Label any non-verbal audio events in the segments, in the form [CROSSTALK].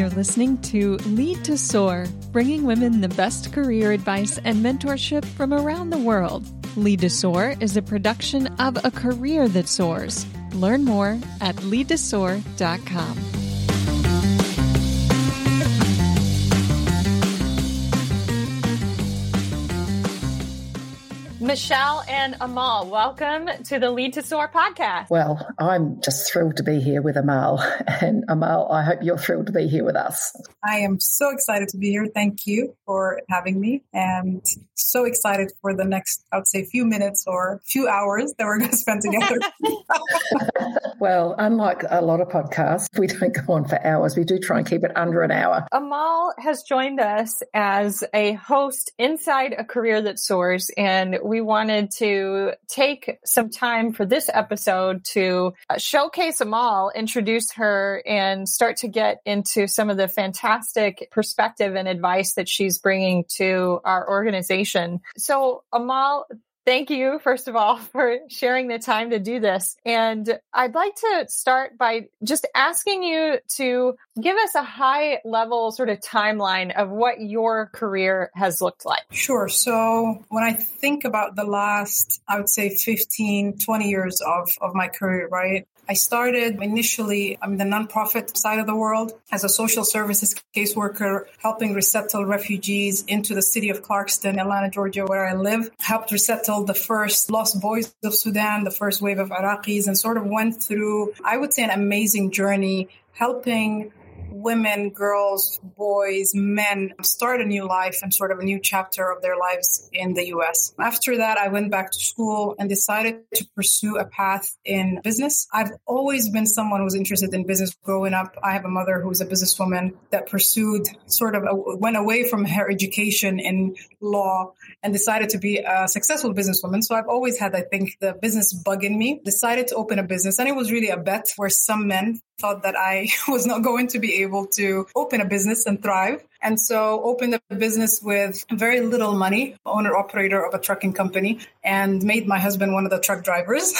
You're listening to Lead to Soar, bringing women the best career advice and mentorship from around the world. Lead to Soar is a production of A Career That Soars. Learn more at leadtosoar.com. Michelle and Amal, welcome to the Lead to Soar podcast. Well, I'm just thrilled to be here with Amal. [LAUGHS] And Amal, I hope you're thrilled to be here with us. I am so excited to be here. Thank you for having me. And so excited for the next, I would say, few minutes or few hours that we're going to spend together. [LAUGHS] [LAUGHS] well, unlike a lot of podcasts, we don't go on for hours. We do try and keep it under an hour. Amal has joined us as a host inside a career that soars. And we wanted to take some time for this episode to uh, showcase Amal, introduce her, and start to get into some of the fantastic perspective and advice that she's bringing to our organization. So, Amal, thank you, first of all, [LAUGHS] for sharing the time to do this. And I'd like to start by just asking you to give us a high level sort of timeline of what your career has looked like. Sure. So when I think about the last, I would say 15, 20 years of, of my career, right? I started initially in the nonprofit side of the world as a social services caseworker, helping resettle refugees into the city of Clarkston, Atlanta, Georgia, where I live. Helped resettle the first lost boys of Sudan, the first wave of Iraqis, and sort of went through, I would say, an amazing journey helping women, girls, boys, men start a new life and sort of a new chapter of their lives in the US. After that, I went back to school and decided to pursue a path in business. I've always been someone who was interested in business growing up. I have a mother who's a businesswoman that pursued sort of a, went away from her education in law and decided to be a successful businesswoman. So I've always had, I think, the business bug in me. Decided to open a business and it was really a bet where some men thought that I [LAUGHS] was not going to be able to open a business and thrive. And so opened a business with very little money, owner operator of a trucking company and made my husband one of the truck drivers.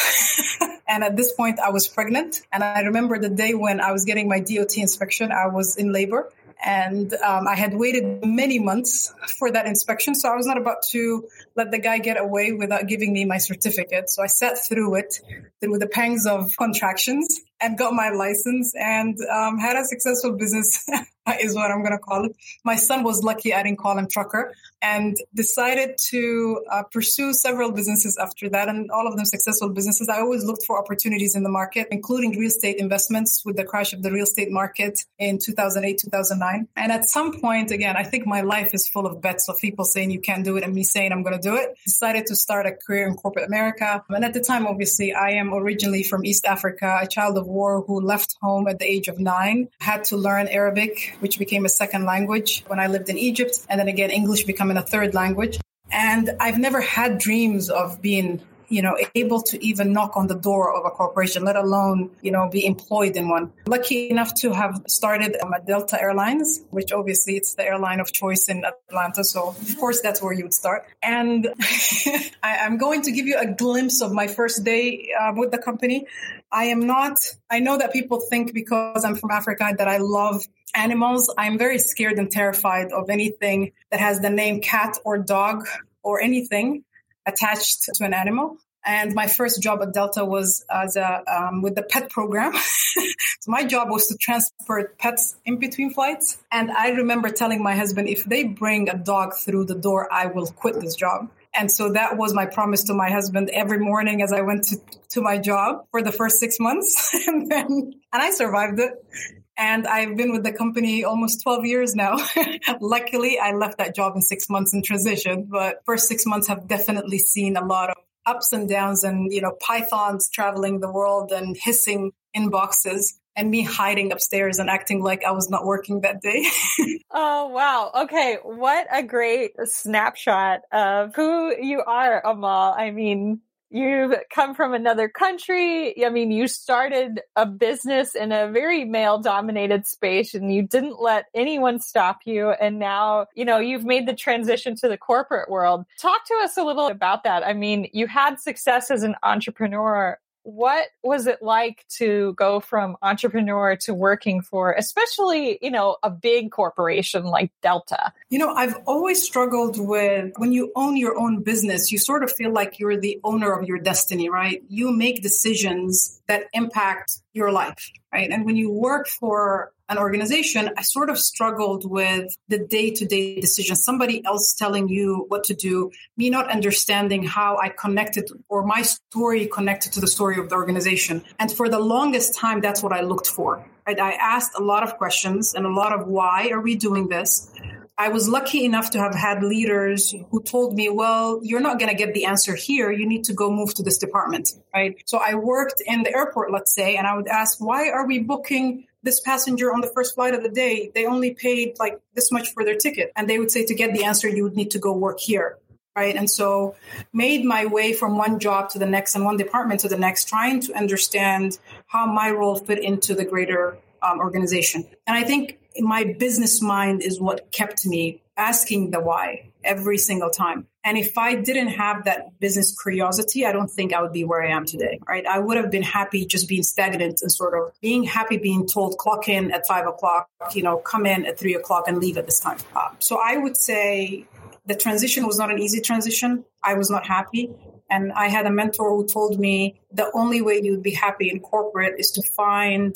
[LAUGHS] and at this point I was pregnant. And I remember the day when I was getting my DOT inspection, I was in labor and um, I had waited many months for that inspection. So I was not about to let the guy get away without giving me my certificate. So I sat through it through the pangs of contractions and got my license and um, had a successful business [LAUGHS] is what I'm going to call it. My son was lucky I didn't call him trucker and decided to uh, pursue several businesses after that and all of them successful businesses. I always looked for opportunities in the market, including real estate investments with the crash of the real estate market in 2008, 2009. And at some point, again, I think my life is full of bets of people saying you can't do it and me saying I'm going to do it. Decided to start a career in corporate America. And at the time, obviously, I am originally from East Africa, a child of war who left home at the age of nine, had to learn Arabic, which became a second language when I lived in Egypt. And then again, English becoming a third language. And I've never had dreams of being you know, able to even knock on the door of a corporation, let alone, you know, be employed in one. Lucky enough to have started um, at Delta Airlines, which obviously it's the airline of choice in Atlanta. So of course that's where you would start. And [LAUGHS] I, am going to give you a glimpse of my first day uh, with the company. I am not, I know that people think because I'm from Africa that I love animals. I'm very scared and terrified of anything that has the name cat or dog or anything attached to an animal. And my first job at Delta was as a um, with the pet program. [LAUGHS] so my job was to transport pets in between flights. And I remember telling my husband, if they bring a dog through the door, I will quit this job. And so that was my promise to my husband every morning as I went to, to my job for the first six months. [LAUGHS] and then, and I survived it. And I've been with the company almost 12 years now. [LAUGHS] Luckily, I left that job in six months in transition, but first six months have definitely seen a lot of ups and downs and, you know, pythons traveling the world and hissing in boxes and me hiding upstairs and acting like I was not working that day. [LAUGHS] oh, wow. Okay. What a great snapshot of who you are, Amal. I mean, You've come from another country. I mean, you started a business in a very male dominated space and you didn't let anyone stop you. And now, you know, you've made the transition to the corporate world. Talk to us a little about that. I mean, you had success as an entrepreneur what was it like to go from entrepreneur to working for, especially, you know, a big corporation like Delta? You know, I've always struggled with when you own your own business, you sort of feel like you're the owner of your destiny, right? You make decisions that impact your life, right? And when you work for an organization, I sort of struggled with the day to day decisions. Somebody else telling you what to do, me not understanding how I connected or my story connected to the story of the organization. And for the longest time, that's what I looked for. I asked a lot of questions and a lot of why are we doing this? I was lucky enough to have had leaders who told me, well, you're not going to get the answer here. You need to go move to this department, right? So I worked in the airport, let's say, and I would ask, why are we booking this passenger on the first flight of the day, they only paid like this much for their ticket. And they would say to get the answer, you would need to go work here. Right. And so made my way from one job to the next and one department to the next, trying to understand how my role fit into the greater um, organization. And I think my business mind is what kept me asking the why every single time. And if I didn't have that business curiosity, I don't think I would be where I am today. Right. I would have been happy just being stagnant and sort of being happy being told clock in at five o'clock, you know, come in at three o'clock and leave at this time. Uh, so I would say the transition was not an easy transition. I was not happy. And I had a mentor who told me the only way you would be happy in corporate is to find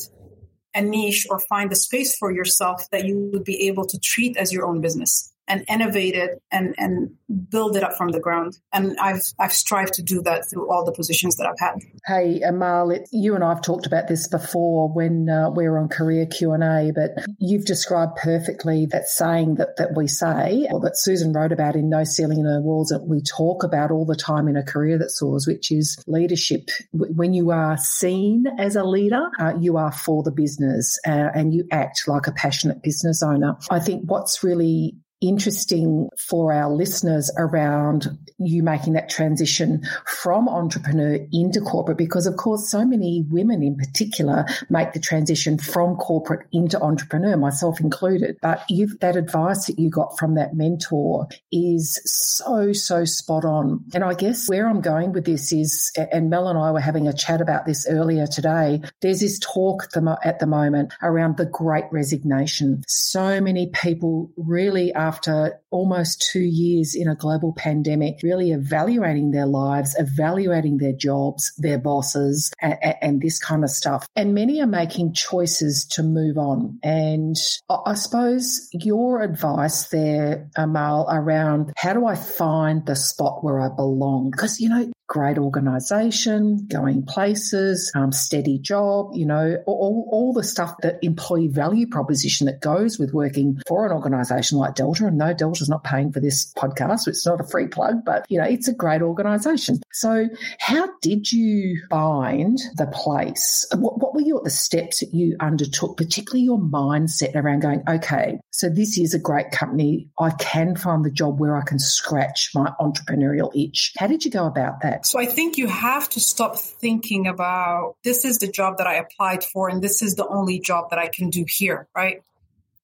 a niche or find a space for yourself that you would be able to treat as your own business and innovate it and, and build it up from the ground. And I've I've strived to do that through all the positions that I've had. Hey, Amal, it, you and I have talked about this before when uh, we were on Career Q and A, but you've described perfectly that saying that that we say, or that Susan wrote about in No Ceiling No Walls, that we talk about all the time in a career that soars, which is leadership. When you are seen as a leader, uh, you are for the business uh, and you act like a passionate business owner. I think what's really interesting for our listeners around you making that transition from entrepreneur into corporate because of course so many women in particular make the transition from corporate into entrepreneur myself included. But you've that advice that you got from that mentor is so so spot on. And i guess where i'm going with this is and mel and i were having a chat about this earlier today there's this talk at the moment around the great resignation. So many people really are after almost two years in a global pandemic, really evaluating their lives, evaluating their jobs, their bosses, and, and this kind of stuff. And many are making choices to move on. And I suppose your advice there, Amal, around how do I find the spot where I belong? Because, you know, great organization, going places, um, steady job, you know, all, all the stuff that employee value proposition that goes with working for an organization like Delta. And no, Delta's not paying for this podcast. So it's not a free plug, but you know, it's a great organization. So how did you find the place? What, what were your, the steps that you undertook, particularly your mindset around going, okay, so this is a great company. I can find the job where I can scratch my entrepreneurial itch. How did you go about that? So I think you have to stop thinking about this is the job that I applied for and this is the only job that I can do here, right?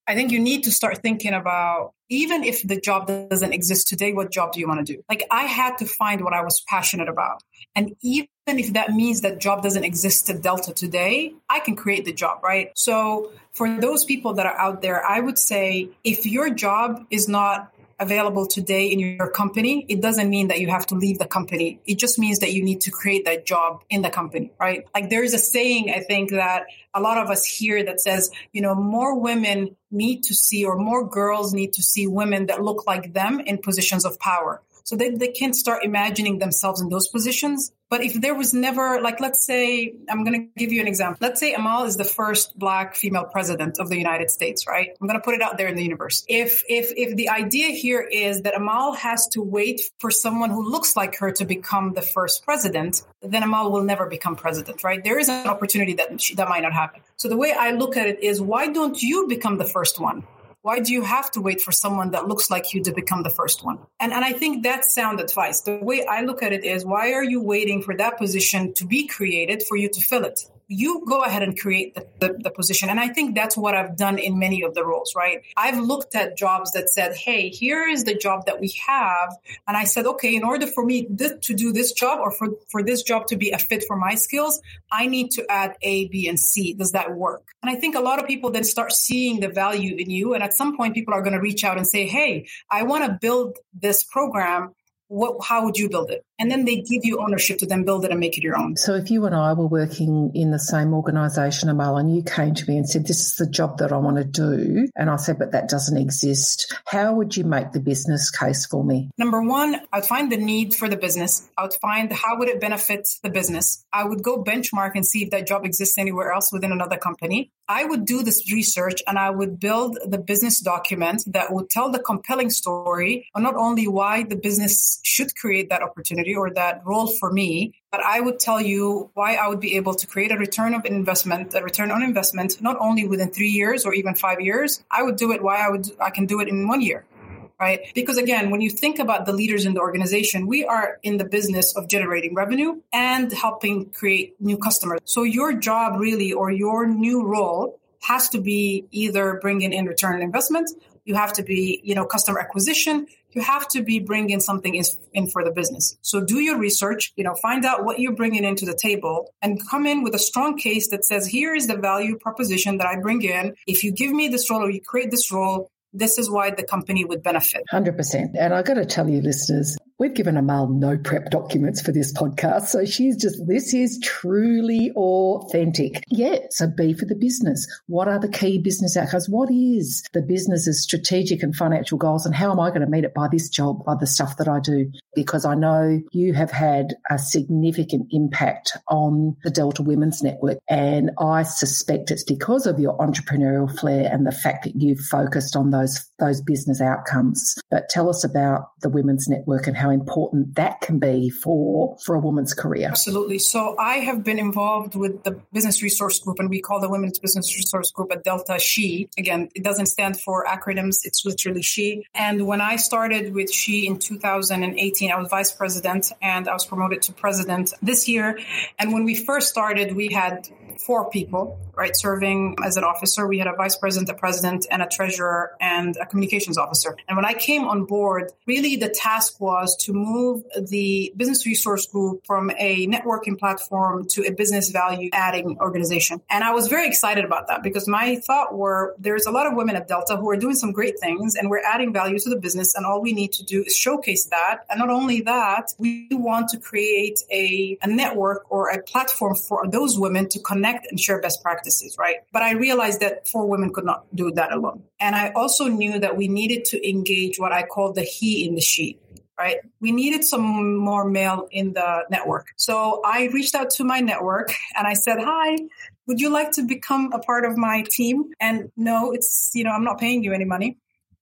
I think you need to start thinking about even if the job doesn't exist today, what job do you want to do? Like I had to find what I was passionate about. And even if that means that job doesn't exist at Delta today, I can create the job, right? So for those people that are out there, I would say if your job is not available today in your company, it doesn't mean that you have to leave the company. It just means that you need to create that job in the company, right? Like there's a saying, I think that a lot of us hear that says, you know, more women need to see or more girls need to see women that look like them in positions of power. So they, they can start imagining themselves in those positions. But if there was never, like, let's say, I'm going to give you an example. Let's say Amal is the first black female president of the United States, right? I'm going to put it out there in the universe. If, if, if the idea here is that Amal has to wait for someone who looks like her to become the first president, then Amal will never become president, right? There is an opportunity that she, that might not happen. So the way I look at it is, why don't you become the first one? Why do you have to wait for someone that looks like you to become the first one? And, and I think that's sound advice. The way I look at it is why are you waiting for that position to be created for you to fill it? You go ahead and create the, the, the, position. And I think that's what I've done in many of the roles, right? I've looked at jobs that said, hey, here is the job that we have. And I said, okay, in order for me to do this job or for, for this job to be a fit for my skills, I need to add A, B, and C. Does that work? And I think a lot of people then start seeing the value in you. And at some point, people are going to reach out and say, hey, I want to build this program what, how would you build it? And then they give you ownership to then build it and make it your own. So if you and I were working in the same organisation, Amal, and you came to me and said, this is the job that I want to do. And I said, but that doesn't exist. How would you make the business case for me? Number one, I'd find the need for the business. I would find how would it benefit the business. I would go benchmark and see if that job exists anywhere else within another company. I would do this research and I would build the business document that would tell the compelling story on not only why the business should create that opportunity or that role for me, but I would tell you why I would be able to create a return of investment, a return on investment, not only within three years or even five years. I would do it why I would, I can do it in one year. Right. Because again, when you think about the leaders in the organization, we are in the business of generating revenue and helping create new customers. So your job really or your new role has to be either bringing in return on investment you have to be, you know, customer acquisition. You have to be bringing something in, for the business. So do your research, you know, find out what you're bringing into the table and come in with a strong case that says, here is the value proposition that I bring in. If you give me this role or you create this role, this is why the company would benefit. 100%. And I got to tell you, listeners, We've given Amal no prep documents for this podcast. So she's just, this is truly authentic. Yeah. So B for the business. What are the key business outcomes? What is the business's strategic and financial goals? And how am I going to meet it by this job, by the stuff that I do? Because I know you have had a significant impact on the Delta Women's Network. And I suspect it's because of your entrepreneurial flair and the fact that you've focused on those, those business outcomes. But tell us about the Women's Network and how important that can be for for a woman's career. Absolutely. So I have been involved with the Business Resource Group, and we call the Women's Business Resource Group at Delta She. Again, it doesn't stand for acronyms; it's literally She. And when I started with She in 2018, I was vice president, and I was promoted to president this year. And when we first started, we had four people, right, serving as an officer. We had a vice president, a president, and a treasurer and a communications officer. And when I came on board, really the task was to move the business resource group from a networking platform to a business value adding organization. And I was very excited about that because my thought were there's a lot of women at Delta who are doing some great things and we're adding value to the business. And all we need to do is showcase that. And not only that, we want to create a, a network or a platform for those women to connect and share best practices, right? But I realized that four women could not do that alone. And I also knew that we needed to engage what I call the he in the she right? We needed some more male in the network. So I reached out to my network and I said, Hi, would you like to become a part of my team? And no, it's, you know, I'm not paying you any money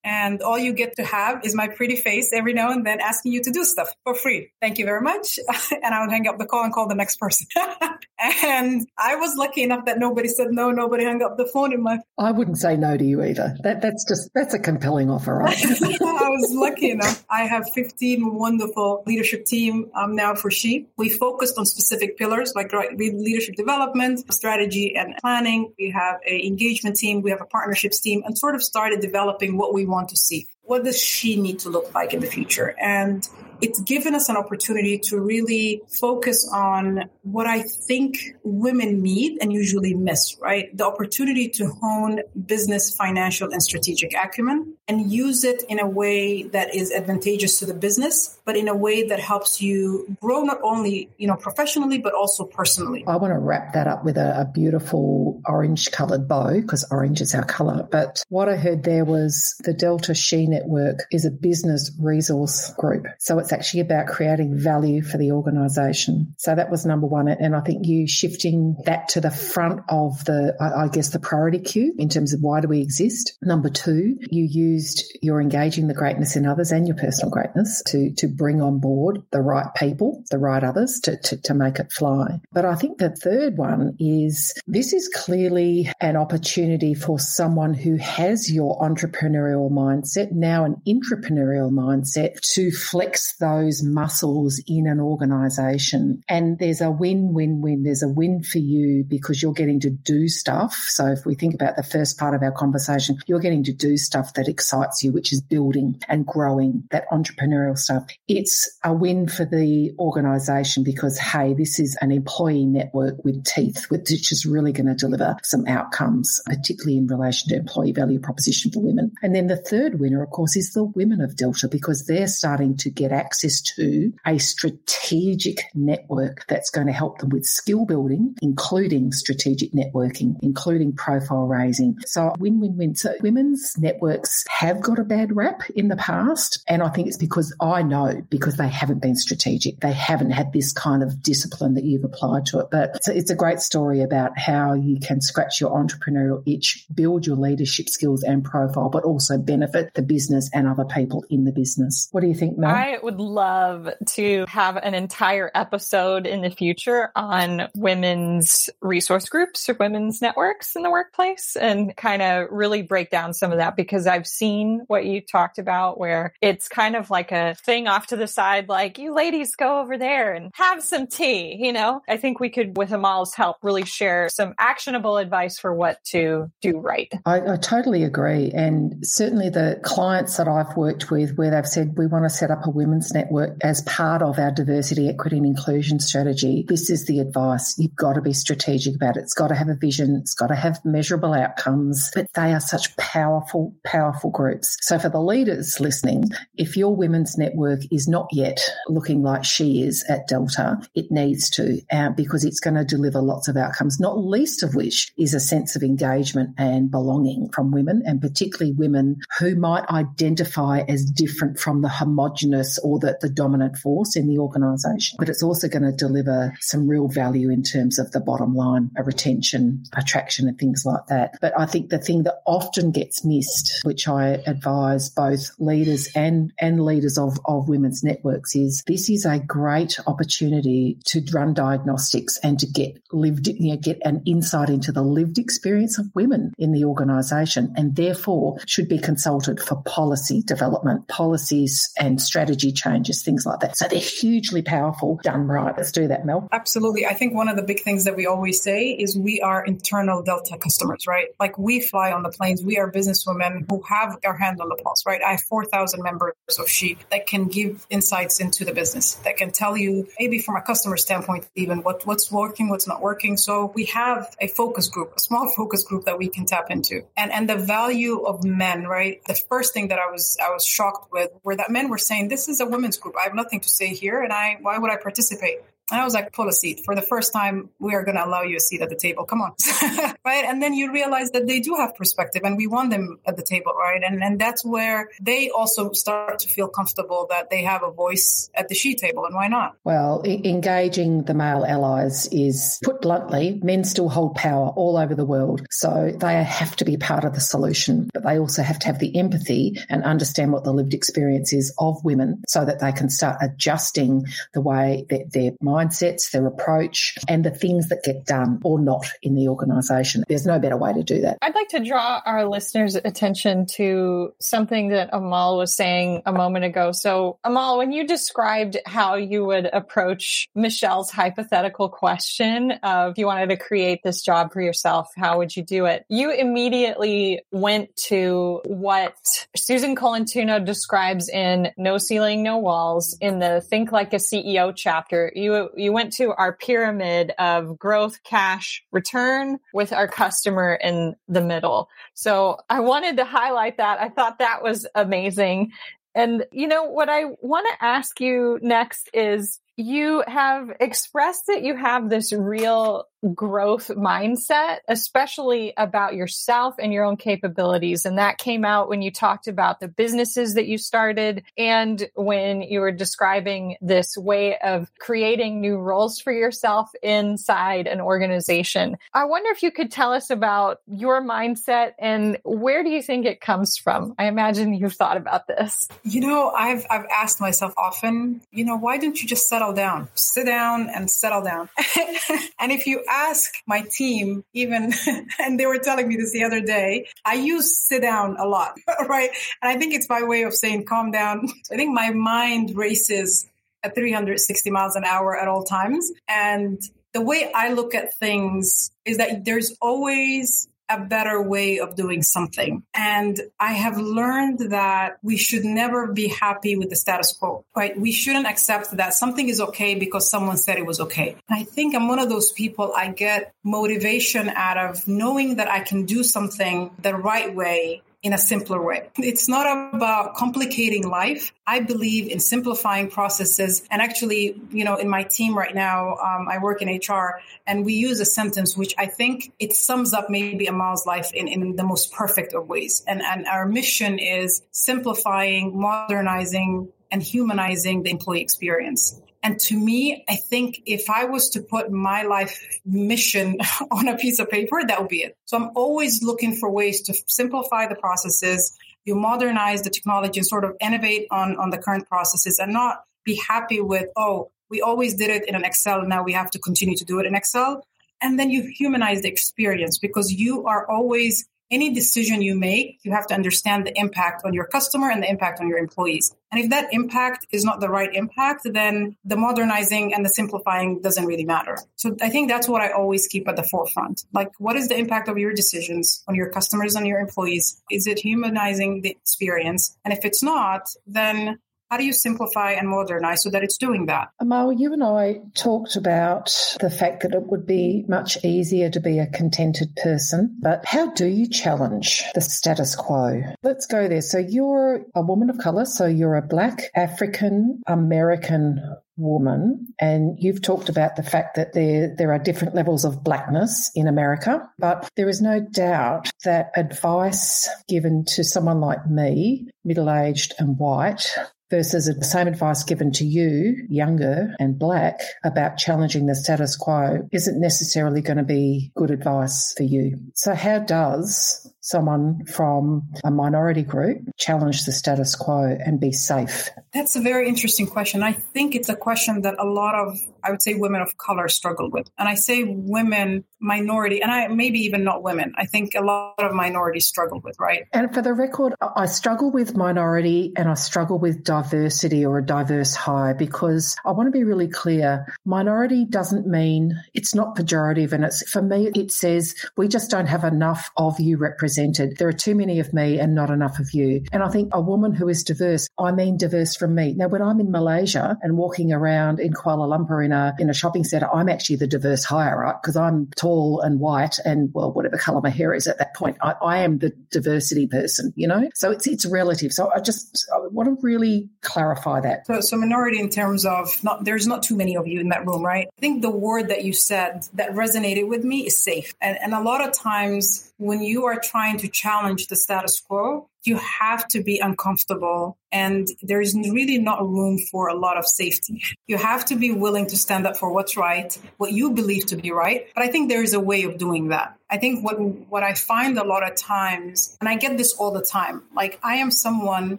and all you get to have is my pretty face every now and then asking you to do stuff for free. Thank you very much. [LAUGHS] and I would hang up the call and call the next person. [LAUGHS] and I was lucky enough that nobody said no, nobody hung up the phone in my I wouldn't say no to you either. That that's just that's a compelling offer, right? [LAUGHS] I was lucky enough. I have 15 wonderful leadership team um, now for She. We focused on specific pillars like leadership development, strategy and planning. We have a engagement team, we have a partnerships team and sort of started developing what we want to see. What does she need to look like in the future? And it's given us an opportunity to really focus on what I think women need and usually miss, right? The opportunity to hone business, financial, and strategic acumen and use it in a way that is advantageous to the business, but in a way that helps you grow not only, you know, professionally, but also personally. I want to wrap that up with a, a beautiful orange colored bow because orange is our color. But what I heard there was the Delta She Network is a business resource group. So it's it's actually about creating value for the organization. So that was number one. And I think you shifting that to the front of the, I guess, the priority queue in terms of why do we exist. Number two, you used your engaging the greatness in others and your personal greatness to, to bring on board the right people, the right others to, to, to make it fly. But I think the third one is this is clearly an opportunity for someone who has your entrepreneurial mindset. Now an entrepreneurial mindset to flex those muscles in an organization. And there's a win, win, win. There's a win for you because you're getting to do stuff. So if we think about the first part of our conversation, you're getting to do stuff that excites you, which is building and growing that entrepreneurial stuff. It's a win for the organization because, hey, this is an employee network with teeth, which is really going to deliver some outcomes, particularly in relation to employee value proposition for women. And then the third winner, of course, is the women of Delta because they're starting to get access to a strategic network that's going to help them with skill building, including strategic networking, including profile raising. So win, win, win. So women's networks have got a bad rap in the past. And I think it's because I know because they haven't been strategic. They haven't had this kind of discipline that you've applied to it. But it's a, great story about how you can scratch your entrepreneurial itch, build your leadership skills and profile, but also benefit the business and other people in the business. What do you think, Mel? I would love to have an entire episode in the future on women's resource groups or women's networks in the workplace and kind of really break down some of that because I've seen what you talked about where it's kind of like a thing off to the side, like you ladies go over there and have some tea, you know? I think we could, with Amal's help, really share some actionable advice for what to do right. I, I totally agree. And certainly the clients that I've worked with where they've said we want to set up a women's network as part of our diversity, equity and inclusion strategy, this is the advice. You've got to be strategic about it. It's got to have a vision. It's got to have measurable outcomes, but they are such powerful, powerful groups. So for the leaders listening, if your women's network is not yet looking like she is at Delta, it needs to uh, because it's going to deliver lots of outcomes, not least of which is a sense of engagement and belonging from women and particularly women who might identify as different from the homogenous or the, the dominant force in the organisation. But it's also going to deliver some real value in terms of the bottom line, a retention, attraction, and things like that. But I think the thing that often gets missed, which I advise both leaders and, and leaders of, of women's networks, is this is a great opportunity to run diagnostics and to get lived, you know, get an insight into the lived experience of women in the organisation and therefore should be consulted for policy development, policies and strategy changes, things like that. So they're hugely powerful done right. Let's do that, Mel. Absolutely. I think one of the big things that we always say is we are internal Delta customers, right? Like we fly on the planes. We are businesswomen who have our hand on the pulse, right? I have 4,000 members of She that can give insights into the business, that can tell you maybe from a customer standpoint, even what, what's working, what's not working. So we have a focus group, a small focus group that we can tap into. And, and the value of men, right? The first thing that I was, I was shocked with were that men were saying, this is a women's group. I have nothing to say here. And I, why would I participate? And I was like, pull a seat. For the first time, we are going to allow you a seat at the table. Come on. [LAUGHS] right. And then you realize that they do have perspective and we want them at the table. Right. And, and that's where they also start to feel comfortable that they have a voice at the she table. And why not? Well, engaging the male allies is put bluntly, men still hold power all over the world. So they have to be part of the solution, but they also have to have the empathy and understand what the lived experience is of women so that they can start adjusting the way that their mindsets, their approach, and the things that get done or not in the organisation. There's no better way to do that. I'd like to draw our listeners' attention to something that Amal was saying a moment ago. So, Amal, when you described how you would approach Michelle's hypothetical question of if you wanted to create this job for yourself, how would you do it? You immediately went to what Susan Colantuono describes in No Ceiling, No Walls in the Think Like a CEO chapter. You you went to our pyramid of growth, cash, return with our customer in the middle. So I wanted to highlight that. I thought that was amazing. And you know what I want to ask you next is you have expressed that you have this real growth mindset, especially about yourself and your own capabilities. And that came out when you talked about the businesses that you started and when you were describing this way of creating new roles for yourself inside an organization. I wonder if you could tell us about your mindset and where do you think it comes from? I imagine you've thought about this. You know, I've, I've asked myself often, you know, why didn't you just settle down? Sit down and settle down. [LAUGHS] and if you ask my team, even, [LAUGHS] and they were telling me this the other day, I use sit down a lot, [LAUGHS] right? And I think it's by way of saying calm down. I think my mind races at 360 miles an hour at all times. And the way I look at things is that there's always a better way of doing something. And I have learned that we should never be happy with the status quo, right? We shouldn't accept that something is okay because someone said it was okay. I think I'm one of those people, I get motivation out of knowing that I can do something the right way in a simpler way. It's not about complicating life. I believe in simplifying processes. And actually, you know, in my team right now, um, I work in HR and we use a sentence which I think it sums up maybe Amal's life in, in the most perfect of ways. And, and our mission is simplifying, modernizing, and humanizing the employee experience. And to me, I think if I was to put my life mission [LAUGHS] on a piece of paper, that would be it. So I'm always looking for ways to simplify the processes, you modernize the technology and sort of innovate on, on the current processes and not be happy with, oh, we always did it in an Excel. Now we have to continue to do it in Excel. And then you humanize the experience because you are always any decision you make, you have to understand the impact on your customer and the impact on your employees. And if that impact is not the right impact, then the modernizing and the simplifying doesn't really matter. So I think that's what I always keep at the forefront. Like, what is the impact of your decisions on your customers and your employees? Is it humanizing the experience? And if it's not, then how do you simplify and modernize so that it's doing that? Amal, you and I talked about the fact that it would be much easier to be a contented person, but how do you challenge the status quo? Let's go there. So you're a woman of color, so you're a black African American woman and you've talked about the fact that there there are different levels of blackness in America but there is no doubt that advice given to someone like me middle-aged and white versus the same advice given to you, younger and black, about challenging the status quo isn't necessarily going to be good advice for you. So how does someone from a minority group challenge the status quo and be safe? That's a very interesting question. I think it's a question that a lot of, I would say, women of color struggle with. And I say women, minority, and I maybe even not women. I think a lot of minorities struggle with, right? And for the record, I struggle with minority and I struggle with diversity or a diverse high because I want to be really clear. Minority doesn't mean it's not pejorative. And it's for me, it says we just don't have enough of you represented. There are too many of me and not enough of you. And I think a woman who is diverse, I mean diverse from me. Now, when I'm in Malaysia and walking around in Kuala Lumpur in a, in a shopping centre, I'm actually the diverse hire, right? Because I'm tall and white and well, whatever colour my hair is at that point. I, I am the diversity person, you know? So it's, it's relative. So I just I want to really clarify that. So, so minority in terms of not, there's not too many of you in that room, right? I think the word that you said that resonated with me is safe. And, and a lot of times when you are trying to challenge the status quo, you have to be uncomfortable and there's really not room for a lot of safety. You have to be willing to stand up for what's right, what you believe to be right. But I think there is a way of doing that. I think what what I find a lot of times, and I get this all the time, like I am someone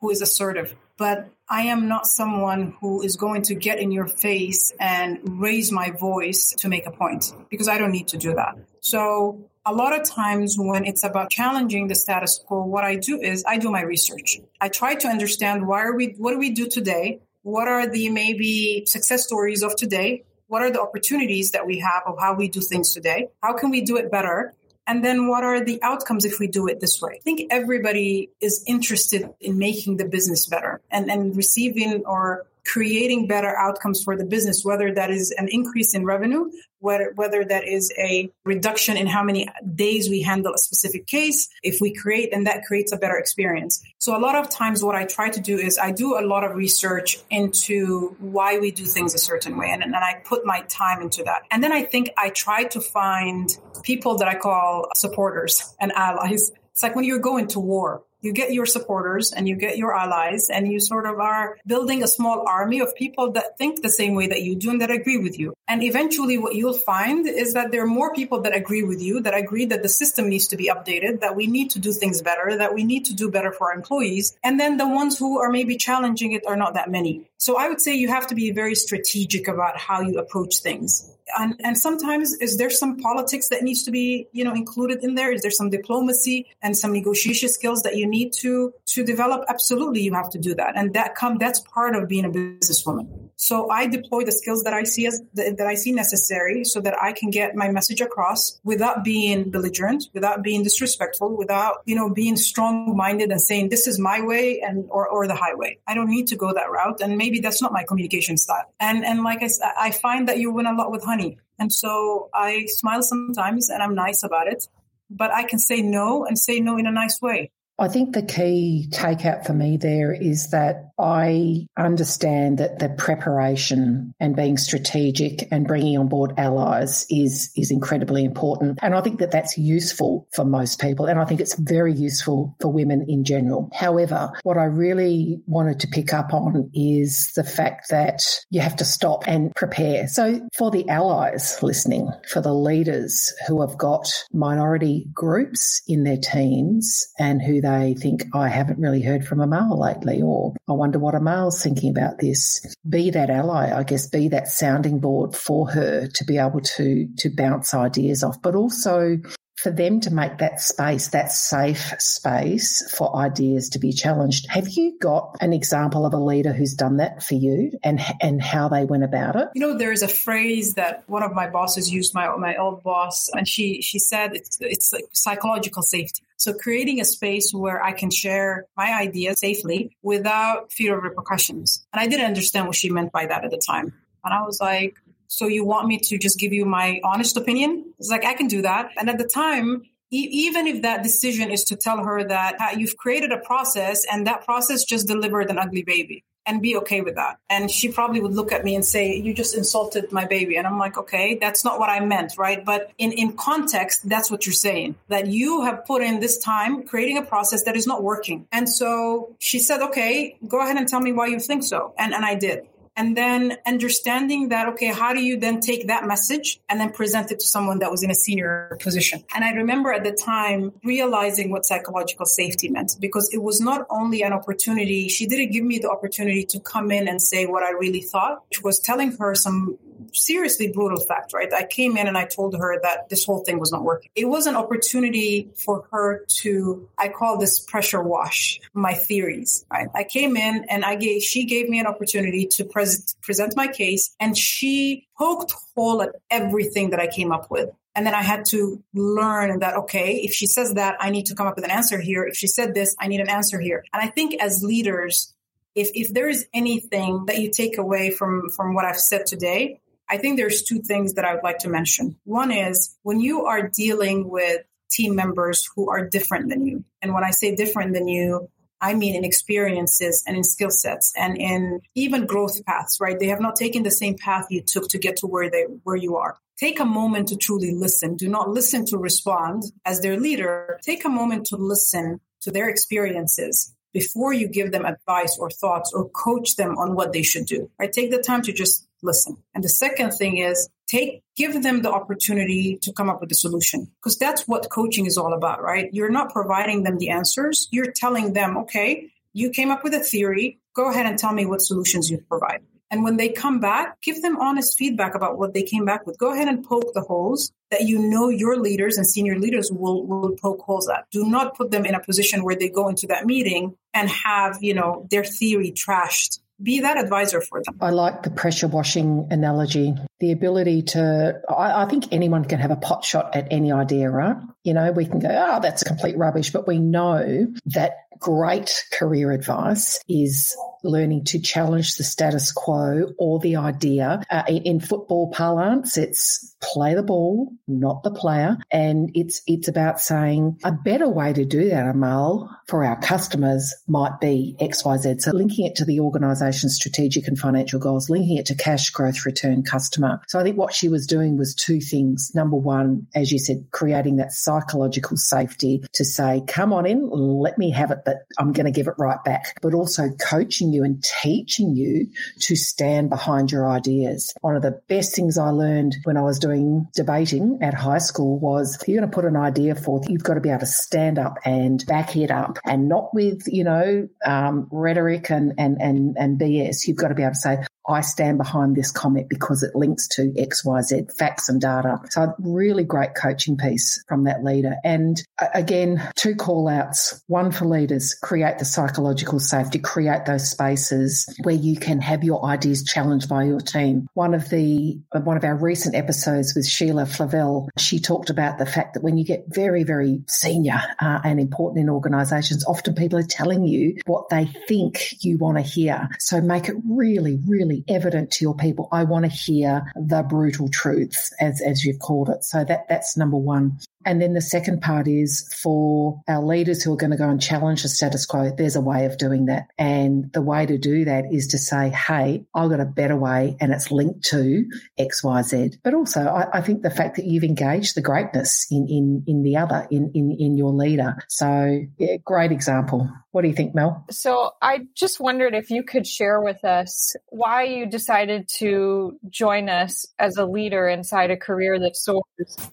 who is assertive, but I am not someone who is going to get in your face and raise my voice to make a point because I don't need to do that. So a lot of times when it's about challenging the status quo, what I do is I do my research. I try to understand why are we, what do we do today? What are the maybe success stories of today? What are the opportunities that we have of how we do things today? How can we do it better? And then what are the outcomes if we do it this way? I think everybody is interested in making the business better and, and receiving or creating better outcomes for the business, whether that is an increase in revenue, whether, whether that is a reduction in how many days we handle a specific case. If we create, and that creates a better experience. So a lot of times what I try to do is I do a lot of research into why we do things a certain way. And, and I put my time into that. And then I think I try to find people that I call supporters and allies. It's like when you're going to war, you get your supporters and you get your allies and you sort of are building a small army of people that think the same way that you do and that agree with you. And eventually what you'll find is that there are more people that agree with you, that agree that the system needs to be updated, that we need to do things better, that we need to do better for our employees. And then the ones who are maybe challenging it are not that many. So I would say you have to be very strategic about how you approach things And, and sometimes is there some politics that needs to be, you know, included in there? Is there some diplomacy and some negotiation skills that you need to, to develop? Absolutely. You have to do that. And that come, that's part of being a businesswoman. So I deploy the skills that I see as that I see necessary so that I can get my message across without being belligerent, without being disrespectful, without, you know, being strong minded and saying this is my way and or, or the highway. I don't need to go that route. And maybe that's not my communication style. And and like I I find that you win a lot with honey. And so I smile sometimes and I'm nice about it. But I can say no and say no in a nice way. I think the key takeout for me there is that I understand that the preparation and being strategic and bringing on board allies is is incredibly important, and I think that that's useful for most people, and I think it's very useful for women in general. However, what I really wanted to pick up on is the fact that you have to stop and prepare. So, for the allies listening, for the leaders who have got minority groups in their teams and who they they think, I haven't really heard from Amal lately, or I wonder what Amal's thinking about this. Be that ally, I guess, be that sounding board for her to be able to, to bounce ideas off, but also for them to make that space, that safe space for ideas to be challenged. Have you got an example of a leader who's done that for you and and how they went about it? You know, there's a phrase that one of my bosses used, my my old boss, and she she said it's it's like psychological safety. So creating a space where I can share my ideas safely without fear of repercussions. And I didn't understand what she meant by that at the time. And I was like, so you want me to just give you my honest opinion? It's like, I can do that. And at the time, even if that decision is to tell her that uh, you've created a process and that process just delivered an ugly baby and be okay with that. And she probably would look at me and say, You just insulted my baby. And I'm like, Okay, that's not what I meant, right? But in, in context, that's what you're saying that you have put in this time creating a process that is not working. And so she said, Okay, go ahead and tell me why you think so. And, and I did and then understanding that okay how do you then take that message and then present it to someone that was in a senior position? And i remember at the time realizing what psychological safety meant because it was not only an opportunity she didn't give me the opportunity to come in and say what i really thought which was telling her some seriously brutal fact, right? I came in and I told her that this whole thing was not working. It was an opportunity for her to, I call this pressure wash my theories, right? I came in and I gave, she gave me an opportunity to pres- present my case and she poked hole at everything that I came up with. And then I had to learn that, okay, if she says that, I need to come up with an answer here. If she said this, I need an answer here. And I think as leaders, if, if there is anything that you take away from, from what I've said today, I think there's two things that I would like to mention. One is when you are dealing with team members who are different than you. And when I say different than you, I mean in experiences and in skill sets and in even growth paths, right? They have not taken the same path you took to get to where they where you are. Take a moment to truly listen. Do not listen to respond as their leader. Take a moment to listen to their experiences before you give them advice or thoughts or coach them on what they should do. Right? Take the time to just listen. And the second thing is take give them the opportunity to come up with a solution because that's what coaching is all about, right? You're not providing them the answers. You're telling them, okay, you came up with a theory. Go ahead and tell me what solutions you provide. And when they come back, give them honest feedback about what they came back with. Go ahead and poke the holes that you know your leaders and senior leaders will, will poke holes at. Do not put them in a position where they go into that meeting and have, you know, their theory trashed be that advisor for them. I like the pressure washing analogy. The ability to, I, I, think anyone can have a pot shot at any idea, right? You know, we can go, oh, that's complete rubbish, but we know that great career advice is learning to challenge the status quo or the idea. Uh, in football parlance, it's play the ball, not the player. And it's, it's about saying a better way to do that, Amal, for our customers might be XYZ. So linking it to the organization's strategic and financial goals, linking it to cash growth, return, customer. So I think what she was doing was two things. Number one, as you said, creating that psychological safety to say, come on in, let me have it, but I'm going to give it right back. But also coaching you and teaching you to stand behind your ideas. One of the best things I learned when I was doing debating at high school was if you're going to put an idea forth, you've got to be able to stand up and back it up and not with, you know, um, rhetoric and, and, and, and BS. You've got to be able to say, I stand behind this comment because it links to XYZ facts and data. So, really great coaching piece from that leader. And again, two call outs one for leaders create the psychological safety, create those spaces where you can have your ideas challenged by your team. One of the, one of our recent episodes with Sheila Flavell, she talked about the fact that when you get very, very senior uh, and important in organizations, often people are telling you what they think you want to hear. So make it really, really evident to your people. I want to hear the brutal truths, as, as you've called it. So that, that's number one. And then the second part is for our leaders who are going to go and challenge the status quo, there's a way of doing that. And the way to do that is to say, hey, I've got a better way and it's linked to XYZ. But also, I, I think the fact that you've engaged the greatness in, in, in the other, in, in, in your leader. So, yeah, great example. What do you think, Mel? So I just wondered if you could share with us why you decided to join us as a leader inside a career that soars.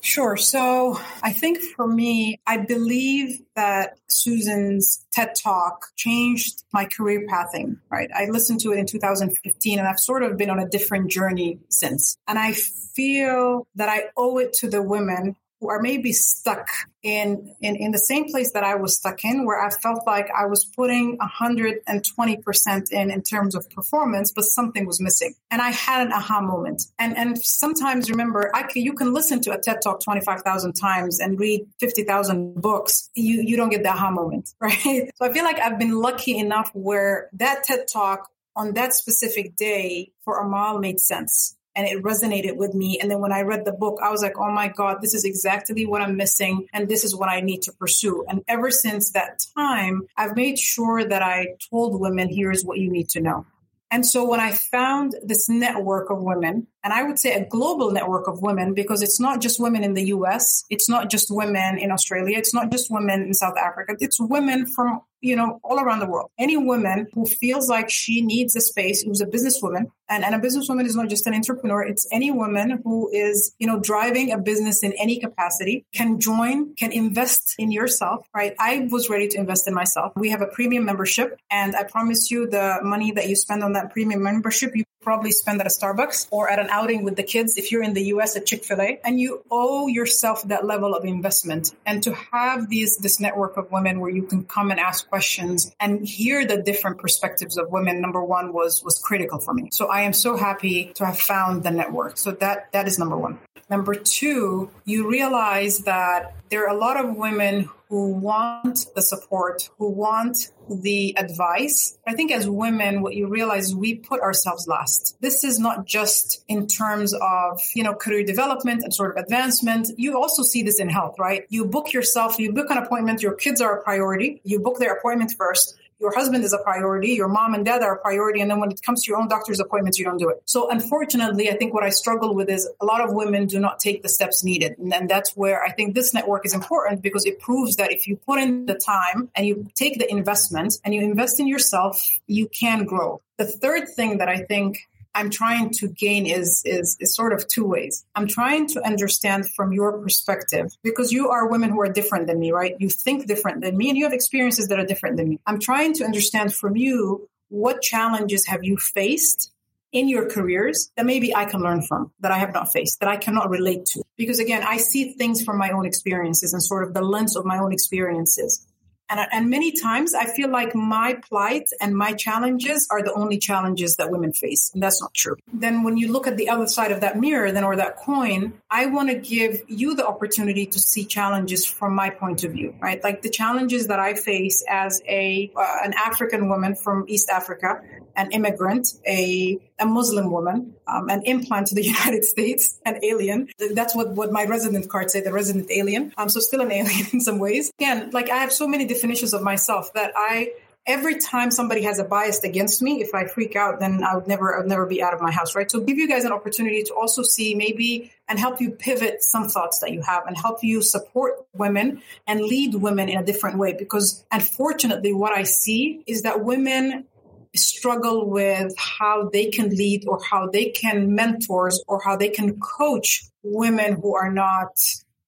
Sure. So I think for me, I believe that Susan's TED Talk changed my career pathing, right? I listened to it in 2015 and I've sort of been on a different journey since. And I feel that I owe it to the women are maybe stuck in, in, in the same place that I was stuck in, where I felt like I was putting 120% in in terms of performance, but something was missing. And I had an aha moment. And, and sometimes remember, I can, you can listen to a TED Talk 25,000 times and read 50,000 books. You, you don't get the aha moment, [LAUGHS] right? So I feel like I've been lucky enough where that TED Talk on that specific day for Amal made sense and it resonated with me. And then when I read the book, I was like, oh my God, this is exactly what I'm missing. And this is what I need to pursue. And ever since that time, I've made sure that I told women, here's what you need to know. And so when I found this network of women, and I would say a global network of women, because it's not just women in the US, it's not just women in Australia, it's not just women in South Africa, it's women from you know, all around the world. Any woman who feels like she needs a space, who's a businesswoman, and, and a businesswoman is not just an entrepreneur, it's any woman who is, you know, driving a business in any capacity can join, can invest in yourself, right? I was ready to invest in myself. We have a premium membership, and I promise you the money that you spend on that premium membership, you probably spend at a Starbucks or at an outing with the kids if you're in the US at Chick-fil-A and you owe yourself that level of investment and to have these this network of women where you can come and ask questions and hear the different perspectives of women number 1 was was critical for me. So I am so happy to have found the network. So that that is number 1. Number 2, you realize that there are a lot of women who want the support, who want the advice. I think as women, what you realize we put ourselves last. This is not just in terms of, you know, career development and sort of advancement. You also see this in health, right? You book yourself, you book an appointment, your kids are a priority. You book their appointment first your husband is a priority, your mom and dad are a priority, and then when it comes to your own doctor's appointments, you don't do it. So unfortunately, I think what I struggle with is a lot of women do not take the steps needed. And, and that's where I think this network is important because it proves that if you put in the time and you take the investment and you invest in yourself, you can grow. The third thing that I think I'm trying to gain is, is, is sort of two ways. I'm trying to understand from your perspective because you are women who are different than me, right? You think different than me and you have experiences that are different than me. I'm trying to understand from you what challenges have you faced in your careers that maybe I can learn from, that I have not faced, that I cannot relate to. Because again, I see things from my own experiences and sort of the lens of my own experiences. And, and many times I feel like my plight and my challenges are the only challenges that women face. And that's not true. Then when you look at the other side of that mirror, then or that coin, I want to give you the opportunity to see challenges from my point of view, right? Like the challenges that I face as a, uh, an African woman from East Africa, an immigrant, a, a Muslim woman, um, an implant to the [LAUGHS] United States, an alien. That's what, what my resident card said, the resident alien. Um, so still an [LAUGHS] alien in some ways. Again, like I have so many definitions of myself that I every time somebody has a bias against me, if I freak out, then I would never, I would never be out of my house, right? So give you guys an opportunity to also see maybe and help you pivot some thoughts that you have and help you support women and lead women in a different way. Because unfortunately, what I see is that women struggle with how they can lead or how they can mentors or how they can coach women who are not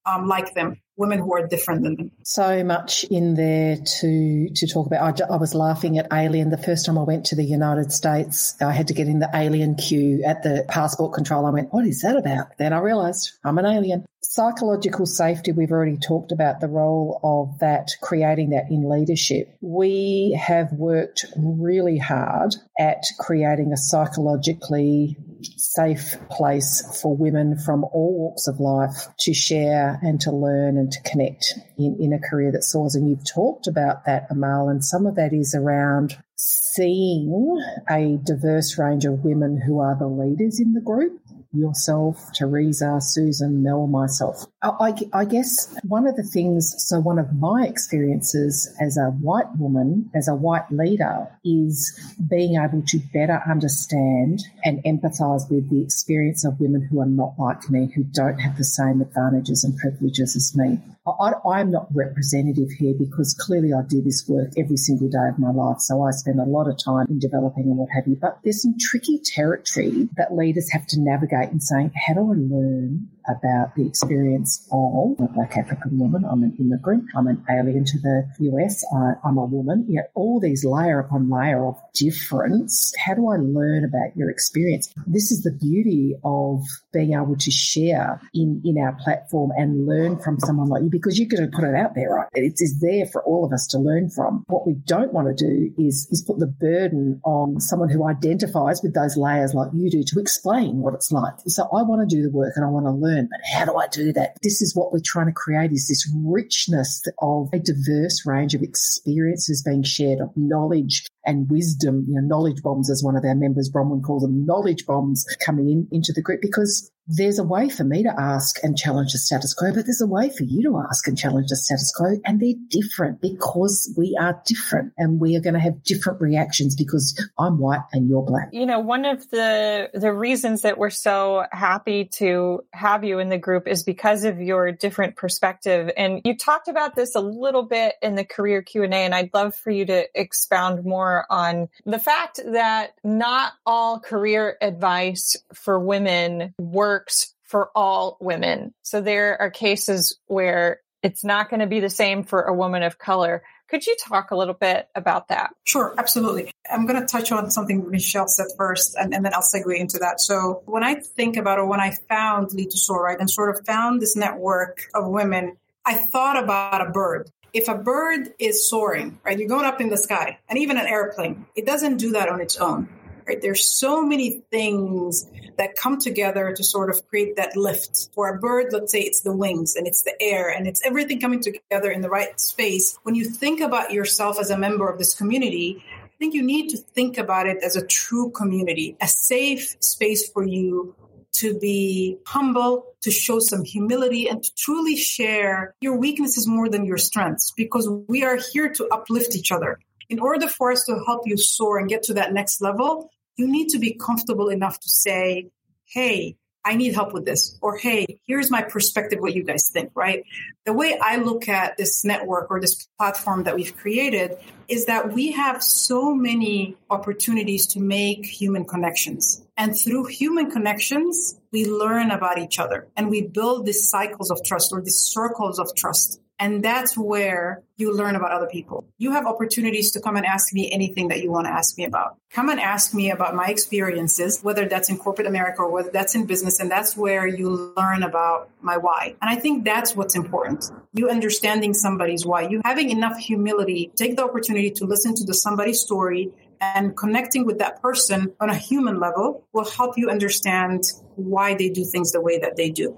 um, like them women who are different than them. So much in there to to talk about. I, I, was laughing at Alien the first time I went to the United States. I had to get in the alien queue at the passport control. I went, "What is that about?" Then I realised I'm an alien. Psychological safety. We've already talked about the role of that, creating that in leadership. We have worked really hard at creating a psychologically safe place for women from all walks of life to share and to learn and to connect in, in a career that soars. And you've talked about that, Amal, and some of that is around seeing a diverse range of women who are the leaders in the group yourself, Teresa, Susan, Mel, myself. I, I, guess one of the things, so one of my experiences as a white woman, as a white leader, is being able to better understand and empathize with the experience of women who are not like me, who don't have the same advantages and privileges as me. I, am not representative here because clearly I do this work every single day of my life. So I spend a lot of time in developing and what have you. But there's some tricky territory that leaders have to navigate in saying, how do I learn about the experience of a black African woman. I'm an immigrant. I'm an alien to the US. I, am a woman. You know, all these layer upon layer of difference. How do I learn about your experience? This is the beauty of being able to share in, in our platform and learn from someone like you because you're going to put it out there, right? It is there for all of us to learn from. What we don't want to do is, is put the burden on someone who identifies with those layers like you do to explain what it's like. So I want to do the work and I want to learn, but how do I do that? This is what we're trying to create is this richness of a diverse range of experiences being shared, of knowledge and wisdom, you know, knowledge bombs, as one of our members, Bronwyn calls them, knowledge bombs coming in into the group because there's a way for me to ask and challenge the status quo, but there's a way for you to ask and challenge the status quo. And they're different because we are different and we are going to have different reactions because I'm white and you're black. You know, one of the, the reasons that we're so happy to have you in the group is because of your different perspective. And you talked about this a little bit in the career Q and A, and I'd love for you to expound more on the fact that not all career advice for women works for all women. So there are cases where it's not going to be the same for a woman of color. Could you talk a little bit about that? Sure, absolutely. I'm going to touch on something Michelle said first, and, and then I'll segue into that. So when I think about, or when I found Lead to Soar, right, and sort of found this network of women, I thought about a bird. If a bird is soaring, right, you're going up in the sky, and even an airplane, it doesn't do that on its own right? There's so many things that come together to sort of create that lift. For a bird, let's say it's the wings and it's the air and it's everything coming together in the right space. When you think about yourself as a member of this community, I think you need to think about it as a true community, a safe space for you to be humble, to show some humility, and to truly share your weaknesses more than your strengths because we are here to uplift each other. In order for us to help you soar and get to that next level, you need to be comfortable enough to say, hey, I need help with this, or hey, here's my perspective, what you guys think, right? The way I look at this network or this platform that we've created is that we have so many opportunities to make human connections. And through human connections, we learn about each other and we build these cycles of trust or these circles of trust. And that's where you learn about other people. You have opportunities to come and ask me anything that you want to ask me about. Come and ask me about my experiences, whether that's in corporate America or whether that's in business. And that's where you learn about my why. And I think that's what's important. You understanding somebody's why, you having enough humility, take the opportunity to listen to the somebody's story and connecting with that person on a human level will help you understand why they do things the way that they do.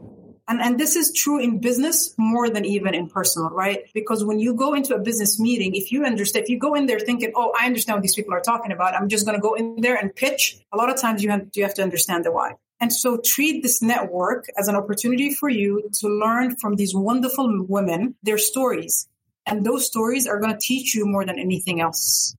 And, and this is true in business more than even in personal, right? Because when you go into a business meeting, if you understand, if you go in there thinking, oh, I understand what these people are talking about, I'm just going to go in there and pitch, a lot of times you have, you have to understand the why. And so treat this network as an opportunity for you to learn from these wonderful women, their stories. And those stories are going to teach you more than anything else.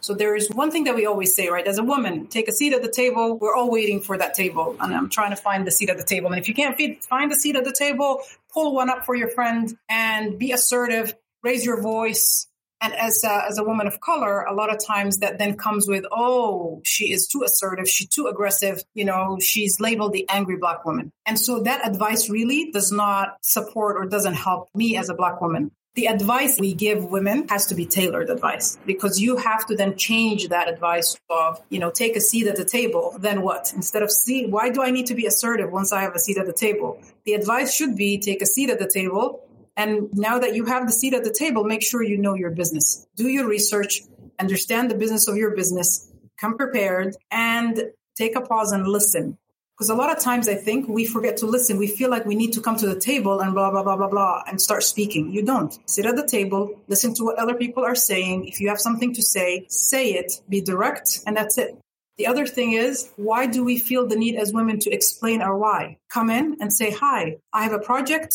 So there is one thing that we always say, right? As a woman, take a seat at the table. We're all waiting for that table. And I'm trying to find the seat at the table. And if you can't find the seat at the table, pull one up for your friend and be assertive, raise your voice, And as a, as a woman of color, a lot of times that then comes with, oh, she is too assertive, she's too aggressive, you know, she's labeled the angry black woman. And so that advice really does not support or doesn't help me as a black woman the advice we give women has to be tailored advice because you have to then change that advice of, you know, take a seat at the table. Then what? Instead of see, why do I need to be assertive once I have a seat at the table? The advice should be take a seat at the table. And now that you have the seat at the table, make sure you know your business. Do your research, understand the business of your business, come prepared and take a pause and listen because a lot of times I think we forget to listen. We feel like we need to come to the table and blah, blah, blah, blah, blah, and start speaking. You don't. Sit at the table, listen to what other people are saying. If you have something to say, say it, be direct, and that's it. The other thing is, why do we feel the need as women to explain our why? Come in and say, Hi, I have a project.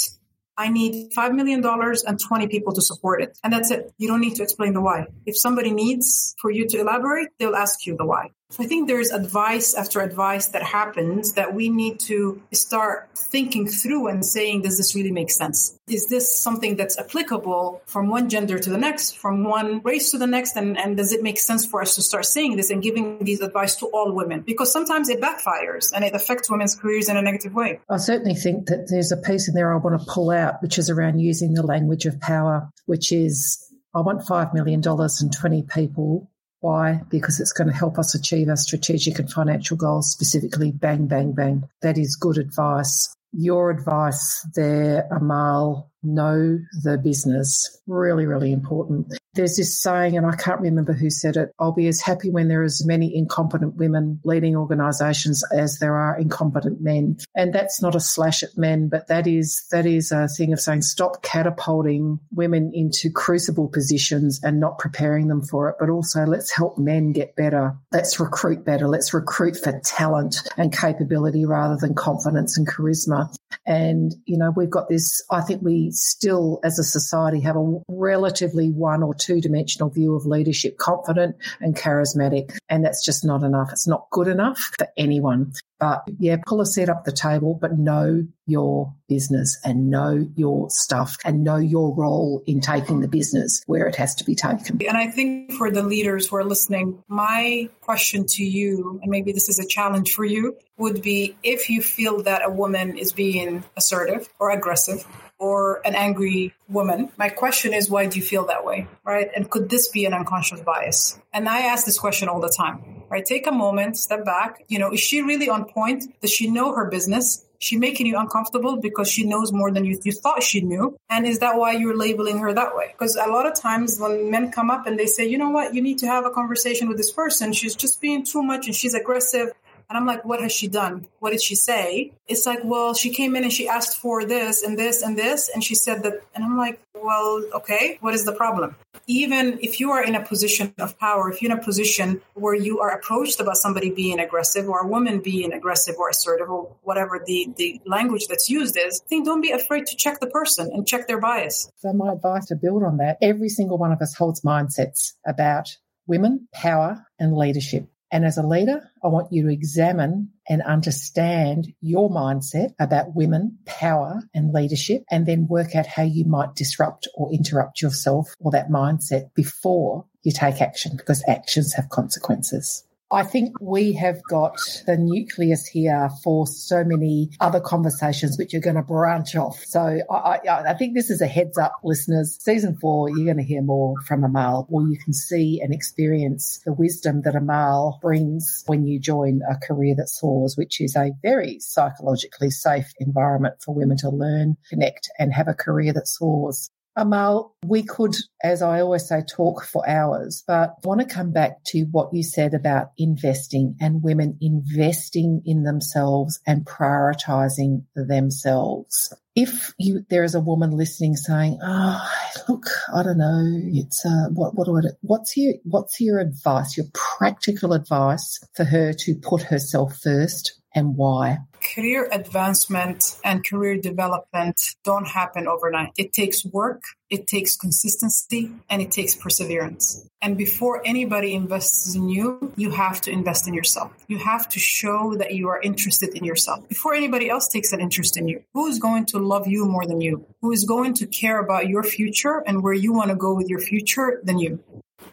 I need $5 million and 20 people to support it. And that's it. You don't need to explain the why. If somebody needs for you to elaborate, they'll ask you the why. I think there's advice after advice that happens that we need to start thinking through and saying, does this really make sense? Is this something that's applicable from one gender to the next, from one race to the next? And, and does it make sense for us to start saying this and giving these advice to all women? Because sometimes it backfires and it affects women's careers in a negative way. I certainly think that there's a piece in there I want to pull out, which is around using the language of power, which is I want $5 million and 20 people why? Because it's going to help us achieve our strategic and financial goals, specifically bang, bang, bang. That is good advice. Your advice there, Amal, know the business. Really, really important. There's this saying, and I can't remember who said it I'll be as happy when there are as many incompetent women leading organizations as there are incompetent men. And that's not a slash at men, but that is that is a thing of saying stop catapulting women into crucible positions and not preparing them for it, but also let's help men get better. Let's recruit better. Let's recruit for talent and capability rather than confidence and charisma. And, you know, we've got this, I think we still as a society have a relatively one or two dimensional view of leadership, confident and charismatic. And that's just not enough. It's not good enough for anyone. But yeah, pull a seat up the table, but know your business and know your stuff and know your role in taking the business where it has to be taken. And I think for the leaders who are listening, my question to you, and maybe this is a challenge for you, would be if you feel that a woman is being assertive or aggressive or an angry woman. My question is, why do you feel that way? Right. And could this be an unconscious bias? And I ask this question all the time, right? Take a moment, step back. You know, is she really on point? Does she know her business? She making you uncomfortable because she knows more than you, you thought she knew. And is that why you're labeling her that way? Because a lot of times when men come up and they say, you know what, you need to have a conversation with this person. She's just being too much and she's aggressive and I'm like, what has she done? What did she say? It's like, well, she came in and she asked for this and this and this. And she said that. And I'm like, well, okay, what is the problem? Even if you are in a position of power, if you're in a position where you are approached about somebody being aggressive or a woman being aggressive or assertive or whatever the, the language that's used is, I think don't be afraid to check the person and check their bias. So, my advice to build on that every single one of us holds mindsets about women, power, and leadership. And as a leader, I want you to examine and understand your mindset about women, power and leadership, and then work out how you might disrupt or interrupt yourself or that mindset before you take action because actions have consequences. I think we have got the nucleus here for so many other conversations which are going to branch off. So I, I, I, think this is a heads up, listeners. Season four, you're going to hear more from Amal, or you can see and experience the wisdom that Amal brings when you join a career that soars, which is a very psychologically safe environment for women to learn, connect, and have a career that soars. Amal, we could, as I always say, talk for hours, but I want to come back to what you said about investing and women investing in themselves and prioritizing themselves. If you, there is a woman listening saying, "Oh, look, I don't know, it's uh, what what do I, what's your what's your advice, your practical advice for her to put herself first and why? Career advancement and career development don't happen overnight. It takes work, it takes consistency, and it takes perseverance. And before anybody invests in you, you have to invest in yourself. You have to show that you are interested in yourself before anybody else takes an interest in you. Who is going to love you more than you? Who is going to care about your future and where you want to go with your future than you?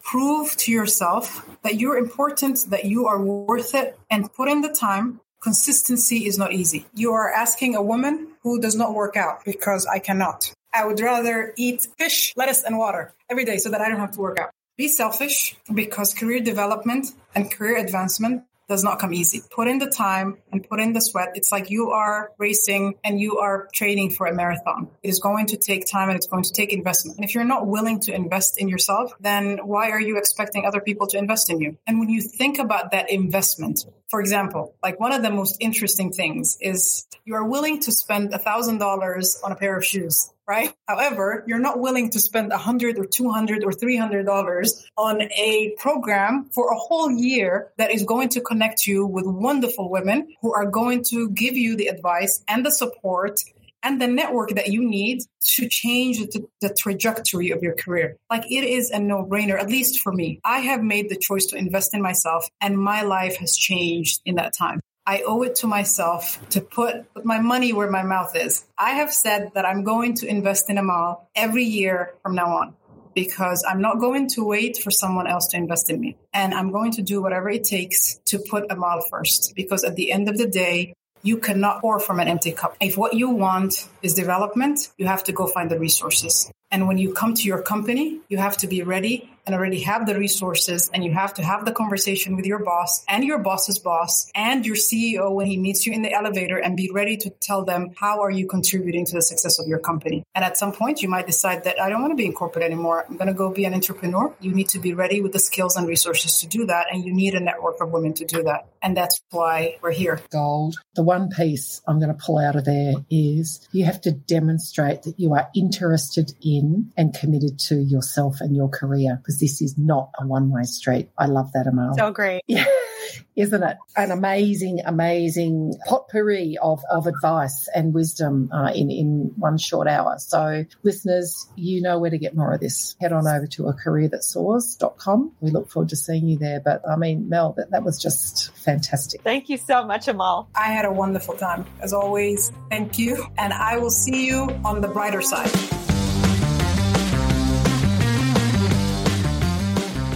Prove to yourself that you're important, that you are worth it, and put in the time Consistency is not easy. You are asking a woman who does not work out because I cannot. I would rather eat fish, lettuce, and water every day so that I don't have to work out. Be selfish because career development and career advancement does not come easy. Put in the time and put in the sweat. It's like you are racing and you are training for a marathon. It is going to take time and it's going to take investment. And if you're not willing to invest in yourself, then why are you expecting other people to invest in you? And when you think about that investment, for example, like one of the most interesting things is you are willing to spend a thousand dollars on a pair of shoes right? However, you're not willing to spend a hundred or two hundred or three hundred dollars on a program for a whole year that is going to connect you with wonderful women who are going to give you the advice and the support and the network that you need to change the, the, trajectory of your career. Like it is a no brainer, at least for me. I have made the choice to invest in myself and my life has changed in that time. I owe it to myself to put my money where my mouth is. I have said that I'm going to invest in Amal every year from now on because I'm not going to wait for someone else to invest in me. And I'm going to do whatever it takes to put Amal first because at the end of the day, you cannot pour from an empty cup. If what you want is development, you have to go find the resources. And when you come to your company, you have to be ready and already have the resources and you have to have the conversation with your boss and your boss's boss and your CEO when he meets you in the elevator and be ready to tell them how are you contributing to the success of your company. And at some point you might decide that I don't want to be in corporate anymore. I'm going to go be an entrepreneur. You need to be ready with the skills and resources to do that and you need a network of women to do that. And that's why we're here. Gold. The one piece I'm going to pull out of there is you have to demonstrate that you are interested in and committed to yourself and your career because this is not a one way street. I love that, Amal. So great. Yeah. [LAUGHS] Isn't it? An amazing, amazing potpourri of, of advice and wisdom uh, in, in one short hour. So, listeners, you know where to get more of this. Head on over to a career that soars.com. We look forward to seeing you there. But I mean, Mel, that, that was just fantastic. Thank you so much, Amal. I had a wonderful time. As always, thank you. And I will see you on the brighter side.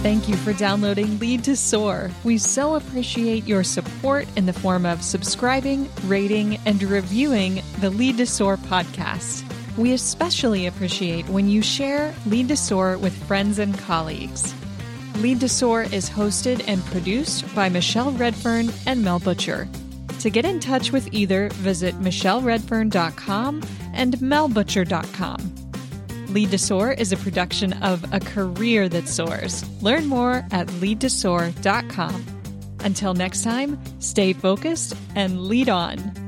Thank you for downloading Lead to Soar. We so appreciate your support in the form of subscribing, rating, and reviewing the Lead to Soar podcast. We especially appreciate when you share Lead to Soar with friends and colleagues. Lead to Soar is hosted and produced by Michelle Redfern and Mel Butcher. To get in touch with either, visit michelleredfern.com and melbutcher.com. Lead to Soar is a production of A Career That Soars. Learn more at leadtosoar.com. Until next time, stay focused and lead on.